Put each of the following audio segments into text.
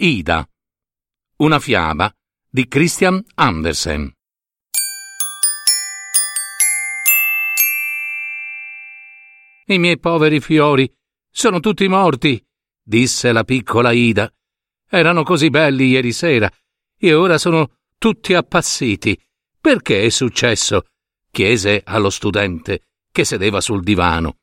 Ida. Una fiaba di Christian Andersen. I miei poveri fiori sono tutti morti, disse la piccola Ida. Erano così belli ieri sera e ora sono tutti appassiti. Perché è successo? chiese allo studente che sedeva sul divano.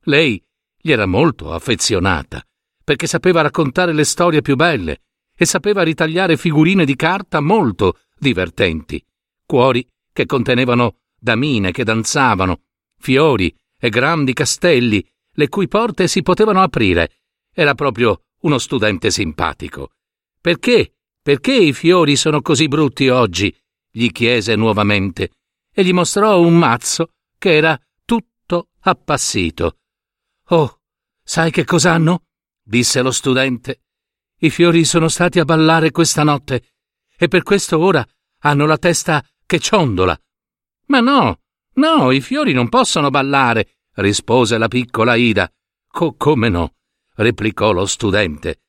Lei gli era molto affezionata, perché sapeva raccontare le storie più belle e sapeva ritagliare figurine di carta molto divertenti, cuori che contenevano damine che danzavano, fiori e grandi castelli, le cui porte si potevano aprire. Era proprio uno studente simpatico. Perché? Perché i fiori sono così brutti oggi? gli chiese nuovamente e gli mostrò un mazzo che era tutto appassito. Oh, sai che cos'hanno? Disse lo studente. I fiori sono stati a ballare questa notte e per questo ora hanno la testa che ciondola. Ma no, no, i fiori non possono ballare, rispose la piccola Ida. Co- come no? replicò lo studente.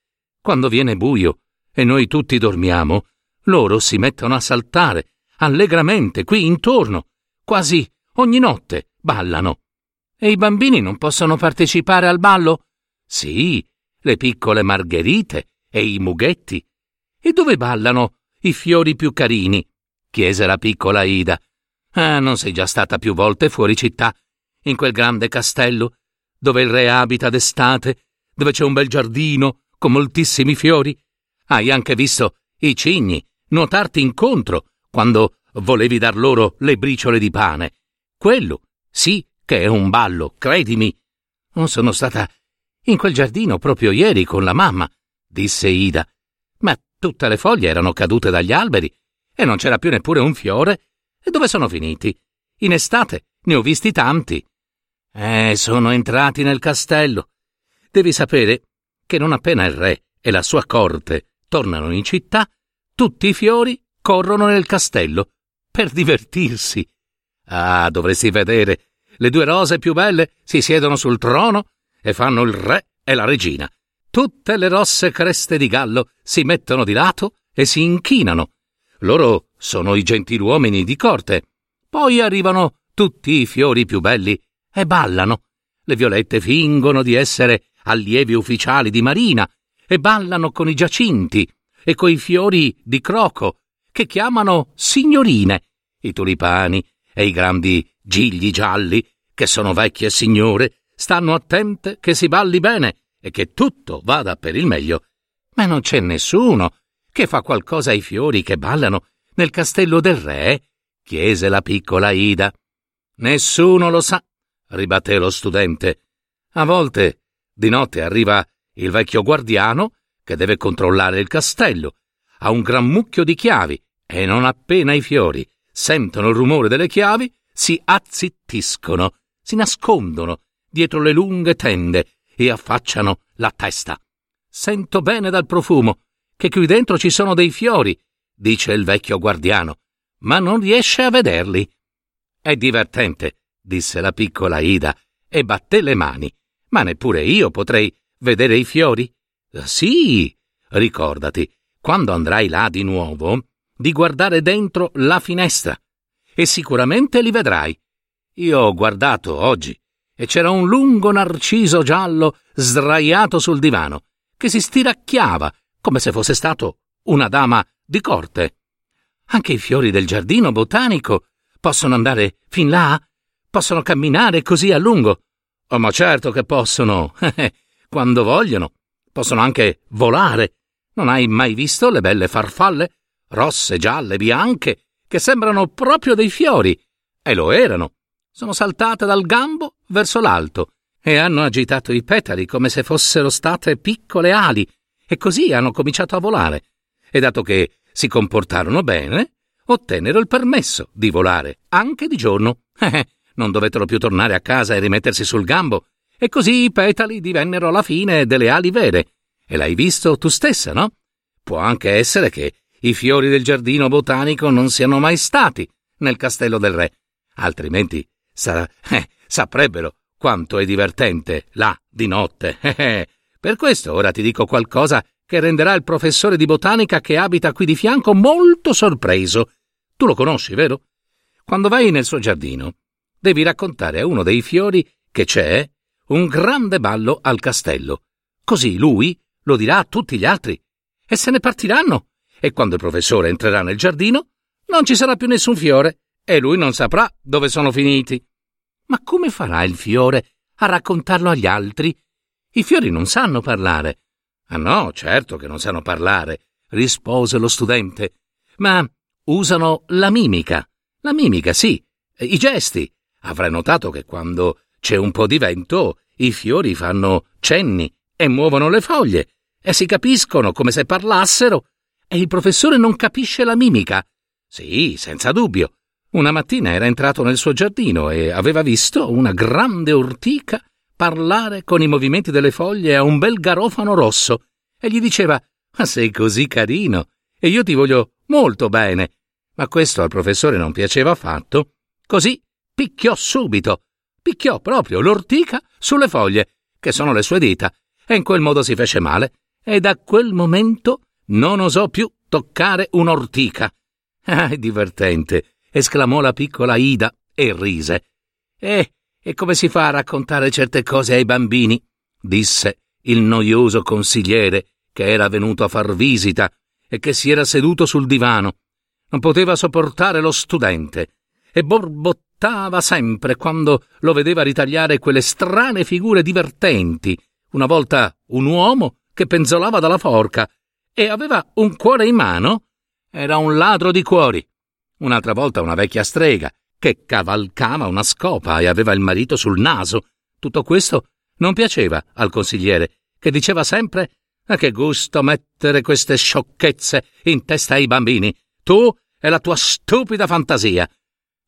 Quando viene buio e noi tutti dormiamo, loro si mettono a saltare allegramente qui intorno, quasi ogni notte ballano. E i bambini non possono partecipare al ballo? Sì, le piccole margherite e i mughetti. E dove ballano i fiori più carini? chiese la piccola Ida. Ah, non sei già stata più volte fuori città, in quel grande castello, dove il re abita d'estate, dove c'è un bel giardino con moltissimi fiori? Hai anche visto i cigni nuotarti incontro quando volevi dar loro le briciole di pane. Quello, sì, che è un ballo, credimi. Non sono stata in quel giardino proprio ieri con la mamma, disse Ida. Ma tutte le foglie erano cadute dagli alberi e non c'era più neppure un fiore. E dove sono finiti? In estate ne ho visti tanti. Eh, sono entrati nel castello. Devi sapere che non appena il re e la sua corte tornano in città, tutti i fiori corrono nel castello per divertirsi. Ah, dovresti vedere. Le due rose più belle si siedono sul trono e fanno il re e la regina. Tutte le rosse creste di gallo si mettono di lato e si inchinano. Loro sono i gentiluomini di corte. Poi arrivano tutti i fiori più belli e ballano. Le violette fingono di essere allievi ufficiali di marina e ballano con i giacinti e coi fiori di croco che chiamano signorine, i tulipani e i grandi gigli gialli, che sono vecchie signore, stanno attente che si balli bene e che tutto vada per il meglio. Ma non c'è nessuno che fa qualcosa ai fiori che ballano nel castello del re? chiese la piccola Ida. Nessuno lo sa, ribatté lo studente. A volte di notte arriva il vecchio guardiano che deve controllare il castello. Ha un gran mucchio di chiavi e non appena i fiori sentono il rumore delle chiavi si azzittiscono, si nascondono dietro le lunghe tende e affacciano la testa. Sento bene dal profumo che qui dentro ci sono dei fiori, dice il vecchio guardiano, ma non riesce a vederli. È divertente, disse la piccola Ida e batté le mani. Ma neppure io potrei vedere i fiori? Sì, ricordati, quando andrai là di nuovo, di guardare dentro la finestra e sicuramente li vedrai. Io ho guardato oggi e c'era un lungo narciso giallo sdraiato sul divano che si stiracchiava come se fosse stato una dama di corte. Anche i fiori del giardino botanico possono andare fin là? Possono camminare così a lungo? Oh, ma certo che possono, quando vogliono. Possono anche volare. Non hai mai visto le belle farfalle rosse, gialle, bianche, che sembrano proprio dei fiori. E lo erano. Sono saltate dal gambo verso l'alto e hanno agitato i petali come se fossero state piccole ali e così hanno cominciato a volare. E dato che si comportarono bene, ottennero il permesso di volare anche di giorno. Eh, non dovettero più tornare a casa e rimettersi sul gambo, e così i petali divennero alla fine delle ali vere. E l'hai visto tu stessa, no? Può anche essere che i fiori del giardino botanico non siano mai stati nel castello del re, altrimenti sa- eh, saprebbero quanto è divertente là di notte. per questo ora ti dico qualcosa che renderà il professore di botanica che abita qui di fianco molto sorpreso. Tu lo conosci, vero? Quando vai nel suo giardino, devi raccontare a uno dei fiori che c'è un grande ballo al castello. Così lui lo dirà a tutti gli altri e se ne partiranno. E quando il professore entrerà nel giardino, non ci sarà più nessun fiore e lui non saprà dove sono finiti. Ma come farà il fiore a raccontarlo agli altri? I fiori non sanno parlare Ah no, certo che non sanno parlare, rispose lo studente, ma usano la mimica. La mimica, sì, i gesti. Avrai notato che quando c'è un po' di vento, i fiori fanno cenni e muovono le foglie e si capiscono come se parlassero. E il professore non capisce la mimica. Sì, senza dubbio. Una mattina era entrato nel suo giardino e aveva visto una grande ortica parlare con i movimenti delle foglie a un bel garofano rosso e gli diceva Ma sei così carino e io ti voglio molto bene. Ma questo al professore non piaceva affatto. Così picchiò subito. Picchiò proprio l'ortica sulle foglie, che sono le sue dita, e in quel modo si fece male. E da quel momento non osò più toccare un'ortica. Ah, è divertente, esclamò la piccola Ida e rise. Eh, e come si fa a raccontare certe cose ai bambini? disse il noioso consigliere che era venuto a far visita e che si era seduto sul divano. Non poteva sopportare lo studente e borbottava sempre quando lo vedeva ritagliare quelle strane figure divertenti. Una volta un uomo che penzolava dalla forca e aveva un cuore in mano. Era un ladro di cuori. Un'altra volta una vecchia strega che cavalcava una scopa e aveva il marito sul naso. Tutto questo non piaceva al consigliere, che diceva sempre a che gusto mettere queste sciocchezze in testa ai bambini, tu e la tua stupida fantasia.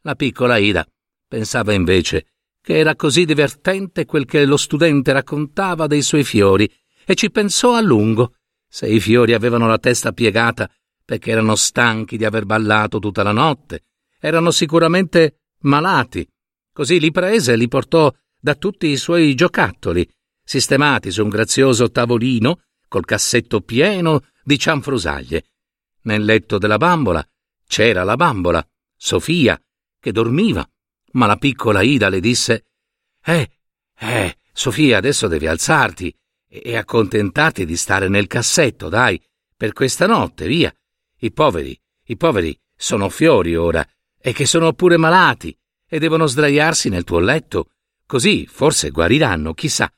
La piccola Ida pensava invece che era così divertente quel che lo studente raccontava dei suoi fiori e ci pensò a lungo. Se i fiori avevano la testa piegata perché erano stanchi di aver ballato tutta la notte, erano sicuramente malati. Così li prese e li portò da tutti i suoi giocattoli, sistemati su un grazioso tavolino col cassetto pieno di cianfrusaglie. Nel letto della bambola c'era la bambola, Sofia, che dormiva, ma la piccola Ida le disse Eh, eh, Sofia, adesso devi alzarti e, accontentarti di stare nel cassetto, dai, per questa notte, via. I poveri, i poveri sono fiori ora e che sono pure malati e devono sdraiarsi nel tuo letto. Così forse guariranno, chissà.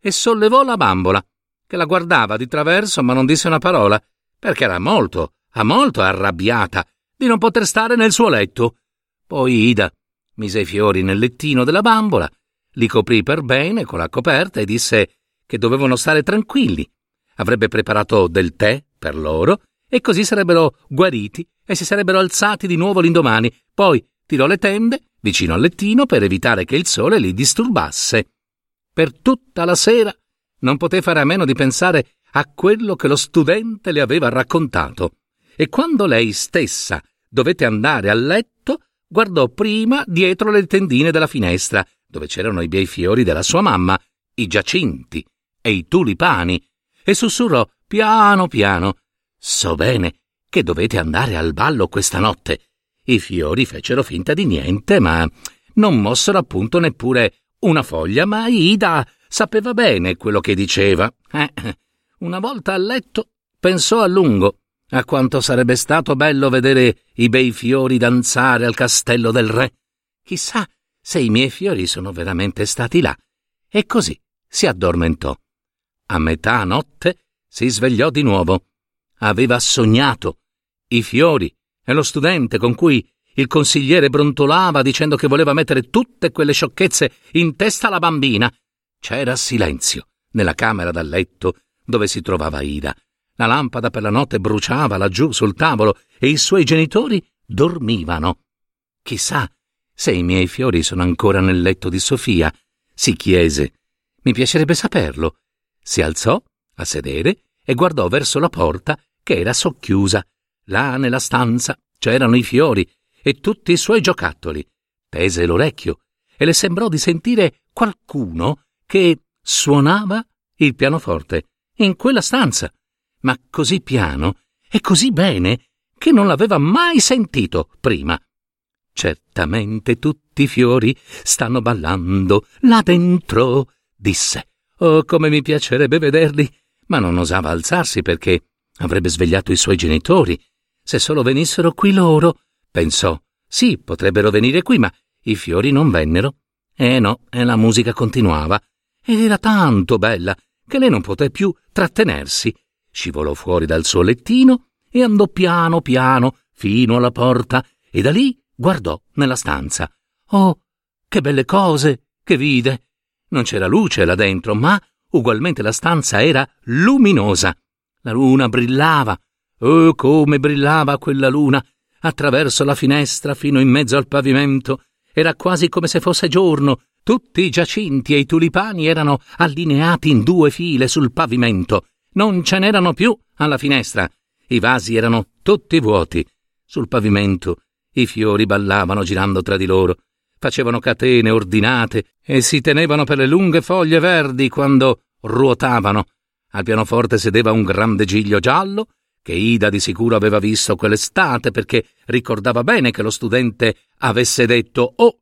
E sollevò la bambola, che la guardava di traverso ma non disse una parola, perché era molto, a molto arrabbiata di non poter stare nel suo letto. Poi Ida mise i fiori nel lettino della bambola, li coprì per bene con la coperta e disse che dovevano stare tranquilli. Avrebbe preparato del tè per loro e così sarebbero guariti e si sarebbero alzati di nuovo l'indomani. Poi tirò le tende vicino al lettino per evitare che il sole li disturbasse. Per tutta la sera non poté fare a meno di pensare a quello che lo studente le aveva raccontato. E quando lei stessa dovette andare a letto, guardò prima dietro le tendine della finestra, dove c'erano i bei fiori della sua mamma, i giacinti e i tulipani, e sussurrò piano piano So bene che dovete andare al ballo questa notte. I fiori fecero finta di niente, ma non mossero appunto neppure una foglia, ma Ida sapeva bene quello che diceva. Eh, una volta a letto pensò a lungo a quanto sarebbe stato bello vedere i bei fiori danzare al castello del re. Chissà se i miei fiori sono veramente stati là. E così si addormentò. A metà notte si svegliò di nuovo. Aveva sognato i fiori e lo studente con cui il consigliere brontolava dicendo che voleva mettere tutte quelle sciocchezze in testa alla bambina. C'era silenzio nella camera da letto dove si trovava Ida La lampada per la notte bruciava laggiù sul tavolo e i suoi genitori dormivano. Chissà se i miei fiori sono ancora nel letto di Sofia, si chiese. Mi piacerebbe saperlo. Si alzò a sedere e guardò verso la porta che era socchiusa. Là nella stanza c'erano i fiori e tutti i suoi giocattoli. Tese l'orecchio e le sembrò di sentire qualcuno che suonava il pianoforte in quella stanza, ma così piano e così bene che non l'aveva mai sentito prima. Certamente tutti i fiori stanno ballando là dentro, disse. Oh, come mi piacerebbe vederli! Ma non osava alzarsi perché avrebbe svegliato i suoi genitori. Se solo venissero qui loro, pensò. Sì, potrebbero venire qui, ma i fiori non vennero. Eh no, e la musica continuava. Ed era tanto bella che lei non poté più trattenersi. Scivolò fuori dal suo lettino e andò piano piano fino alla porta e da lì guardò nella stanza. Oh, che belle cose che vide! Non c'era luce là dentro, ma ugualmente la stanza era luminosa. La luna brillava. Oh, come brillava quella luna! Attraverso la finestra fino in mezzo al pavimento. Era quasi come se fosse giorno. Tutti i giacinti e i tulipani erano allineati in due file sul pavimento. Non ce n'erano più alla finestra. I vasi erano tutti vuoti. Sul pavimento i fiori ballavano girando tra di loro, facevano catene ordinate e si tenevano per le lunghe foglie verdi quando ruotavano. Al pianoforte sedeva un grande giglio giallo, che Ida di sicuro aveva visto quell'estate perché ricordava bene che lo studente avesse detto Oh,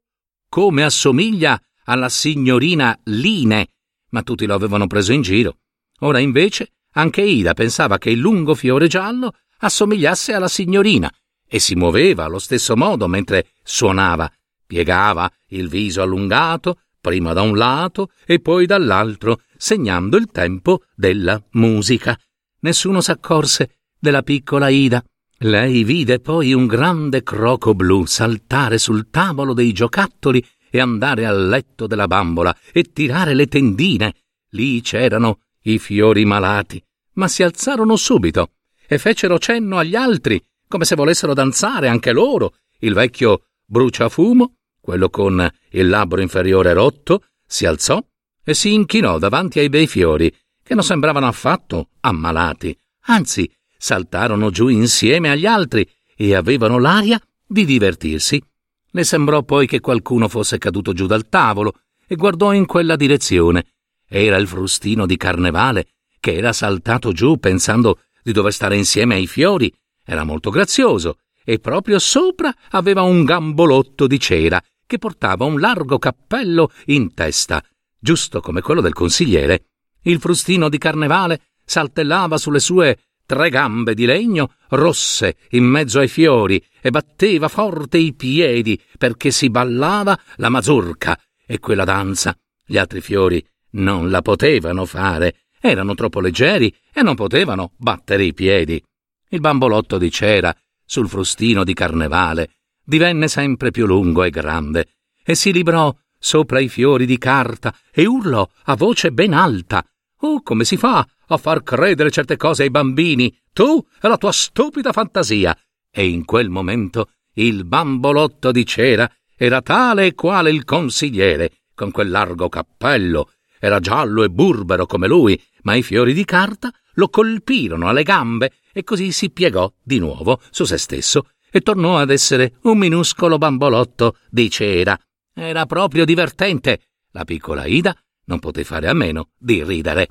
come assomiglia alla signorina Line, ma tutti lo avevano preso in giro. Ora invece anche Ida pensava che il lungo fiore giallo assomigliasse alla signorina e si muoveva allo stesso modo mentre suonava, piegava il viso allungato, prima da un lato e poi dall'altro, segnando il tempo della musica. Nessuno s'accorse della piccola Ida. Lei vide poi un grande croco blu saltare sul tavolo dei giocattoli e andare al letto della bambola e tirare le tendine. Lì c'erano i fiori malati, ma si alzarono subito e fecero cenno agli altri come se volessero danzare anche loro. Il vecchio bruciafumo, quello con il labbro inferiore rotto, si alzò e si inchinò davanti ai bei fiori, che non sembravano affatto ammalati, anzi saltarono giù insieme agli altri e avevano l'aria di divertirsi. Le sembrò poi che qualcuno fosse caduto giù dal tavolo e guardò in quella direzione. Era il frustino di carnevale che era saltato giù pensando di dover stare insieme ai fiori era molto grazioso e proprio sopra aveva un gambolotto di cera che portava un largo cappello in testa, giusto come quello del consigliere. Il frustino di carnevale saltellava sulle sue tre gambe di legno rosse in mezzo ai fiori e batteva forte i piedi perché si ballava la mazurka e quella danza. Gli altri fiori non la potevano fare, erano troppo leggeri e non potevano battere i piedi. Il bambolotto di cera sul frustino di carnevale divenne sempre più lungo e grande e si librò sopra i fiori di carta e urlò a voce ben alta. Oh, come si fa a far credere certe cose ai bambini? Tu e la tua stupida fantasia. E in quel momento il bambolotto di cera era tale e quale il consigliere, con quel largo cappello. Era giallo e burbero come lui, ma i fiori di carta lo colpirono alle gambe e così si piegò di nuovo su se stesso e tornò ad essere un minuscolo bambolotto di cera. Era proprio divertente. La piccola Ida non poté fare a meno di ridere.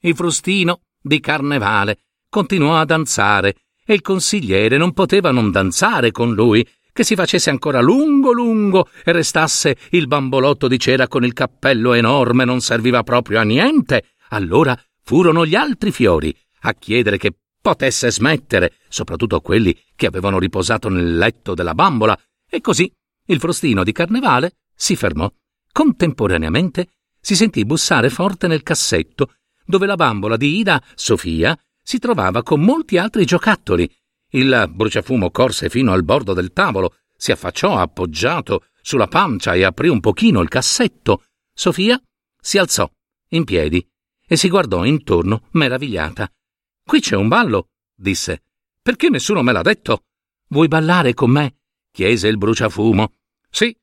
Il frustino di carnevale continuò a danzare e il consigliere non poteva non danzare con lui, che si facesse ancora lungo lungo e restasse il bambolotto di cera con il cappello enorme non serviva proprio a niente. Allora furono gli altri fiori a chiedere che potesse smettere, soprattutto quelli che avevano riposato nel letto della bambola, e così il frustino di carnevale si fermò. Contemporaneamente si sentì bussare forte nel cassetto, dove la bambola di Ida, Sofia, si trovava con molti altri giocattoli. Il bruciafumo corse fino al bordo del tavolo, si affacciò appoggiato sulla pancia e aprì un pochino il cassetto. Sofia si alzò in piedi e si guardò intorno meravigliata. Qui c'è un ballo, disse. Perché nessuno me l'ha detto? Vuoi ballare con me? chiese il bruciafumo. Sì,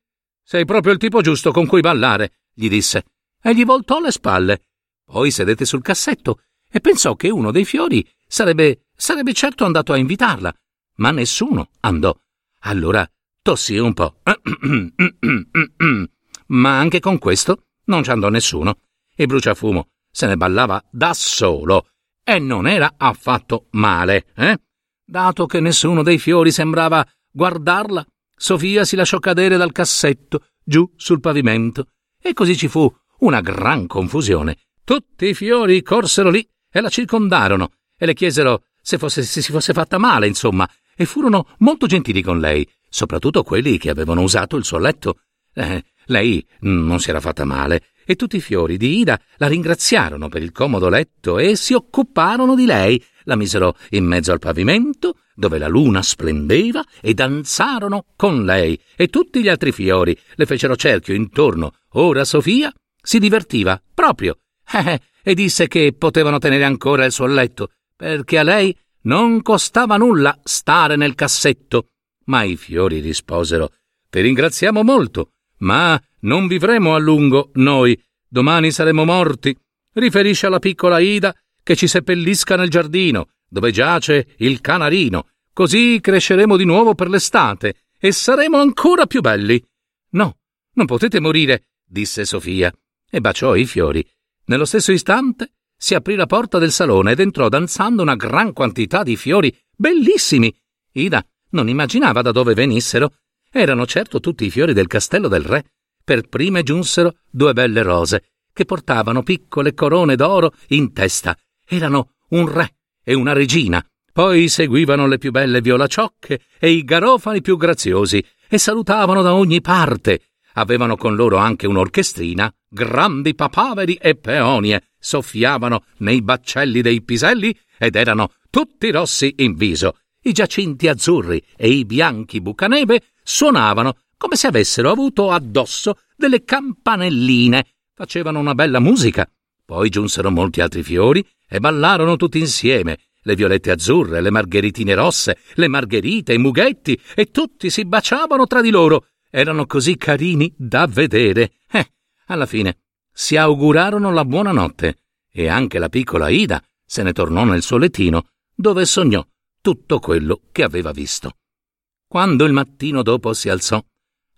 sei proprio il tipo giusto con cui ballare, gli disse, e gli voltò le spalle. Poi sedette sul cassetto e pensò che uno dei fiori sarebbe, sarebbe certo andato a invitarla, ma nessuno andò. Allora tossì un po'. ma anche con questo non ci andò nessuno. E Bruciafumo se ne ballava da solo e non era affatto male, eh? Dato che nessuno dei fiori sembrava guardarla, Sofia si lasciò cadere dal cassetto giù sul pavimento e così ci fu una gran confusione. Tutti i fiori corsero lì e la circondarono e le chiesero se, fosse, se si fosse fatta male, insomma, e furono molto gentili con lei, soprattutto quelli che avevano usato il suo letto. Eh, lei non si era fatta male e tutti i fiori di Ida la ringraziarono per il comodo letto e si occuparono di lei, la misero in mezzo al pavimento dove la luna splendeva e danzarono con lei e tutti gli altri fiori le fecero cerchio intorno. Ora Sofia si divertiva proprio eh, e disse che potevano tenere ancora il suo letto perché a lei non costava nulla stare nel cassetto. Ma i fiori risposero Ti ringraziamo molto, ma non vivremo a lungo noi. Domani saremo morti. Riferisce alla piccola Ida che ci seppellisca nel giardino dove giace il canarino, così cresceremo di nuovo per l'estate e saremo ancora più belli. No, non potete morire, disse Sofia, e baciò i fiori. Nello stesso istante si aprì la porta del salone ed entrò danzando una gran quantità di fiori bellissimi. Ida non immaginava da dove venissero. Erano certo tutti i fiori del castello del re. Per prime giunsero due belle rose, che portavano piccole corone d'oro in testa. Erano un re e una regina. Poi seguivano le più belle violaciocche e i garofani più graziosi e salutavano da ogni parte. Avevano con loro anche un'orchestrina, grandi papaveri e peonie, soffiavano nei baccelli dei piselli ed erano tutti rossi in viso. I giacinti azzurri e i bianchi bucaneve suonavano come se avessero avuto addosso delle campanelline. Facevano una bella musica. Poi giunsero molti altri fiori e ballarono tutti insieme, le violette azzurre, le margheritine rosse, le margherite, i mughetti, e tutti si baciavano tra di loro. Erano così carini da vedere. Eh, alla fine si augurarono la buonanotte e anche la piccola Ida se ne tornò nel suo lettino, dove sognò tutto quello che aveva visto. Quando il mattino dopo si alzò,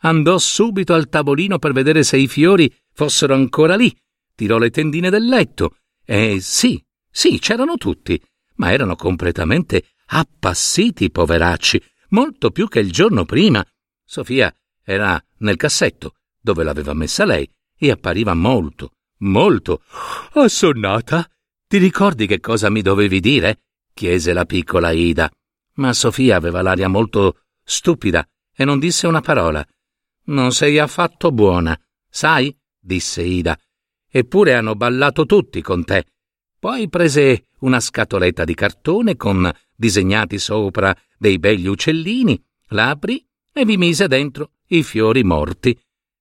andò subito al tavolino per vedere se i fiori fossero ancora lì, tirò le tendine del letto e sì, sì, c'erano tutti, ma erano completamente appassiti, poveracci, molto più che il giorno prima. Sofia era nel cassetto, dove l'aveva messa lei, e appariva molto, molto assonnata. Ti ricordi che cosa mi dovevi dire? chiese la piccola Ida. Ma Sofia aveva l'aria molto stupida e non disse una parola. Non sei affatto buona, sai? disse Ida. Eppure hanno ballato tutti con te. Poi prese una scatoletta di cartone con disegnati sopra dei begli uccellini, la aprì e vi mise dentro i fiori morti.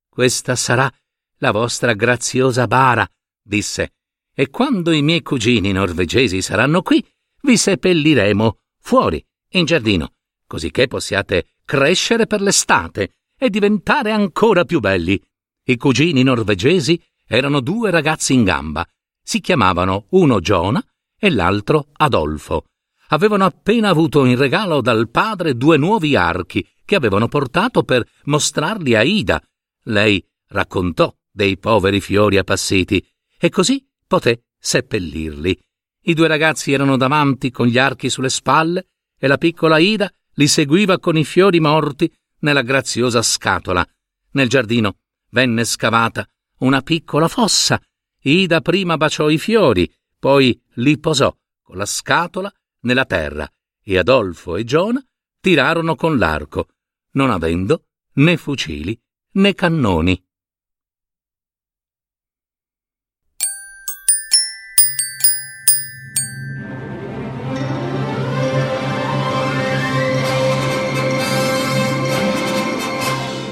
Questa sarà la vostra graziosa bara, disse, e quando i miei cugini norvegesi saranno qui, vi seppelliremo fuori, in giardino, così che possiate crescere per l'estate e diventare ancora più belli. I cugini norvegesi erano due ragazzi in gamba, si chiamavano uno Giona e l'altro Adolfo. Avevano appena avuto in regalo dal padre due nuovi archi che avevano portato per mostrarli a Ida. Lei raccontò dei poveri fiori appassiti e così poté seppellirli. I due ragazzi erano davanti con gli archi sulle spalle e la piccola Ida li seguiva con i fiori morti nella graziosa scatola. Nel giardino venne scavata una piccola fossa Ida prima baciò i fiori, poi li posò con la scatola nella terra e Adolfo e Giona tirarono con l'arco, non avendo né fucili né cannoni.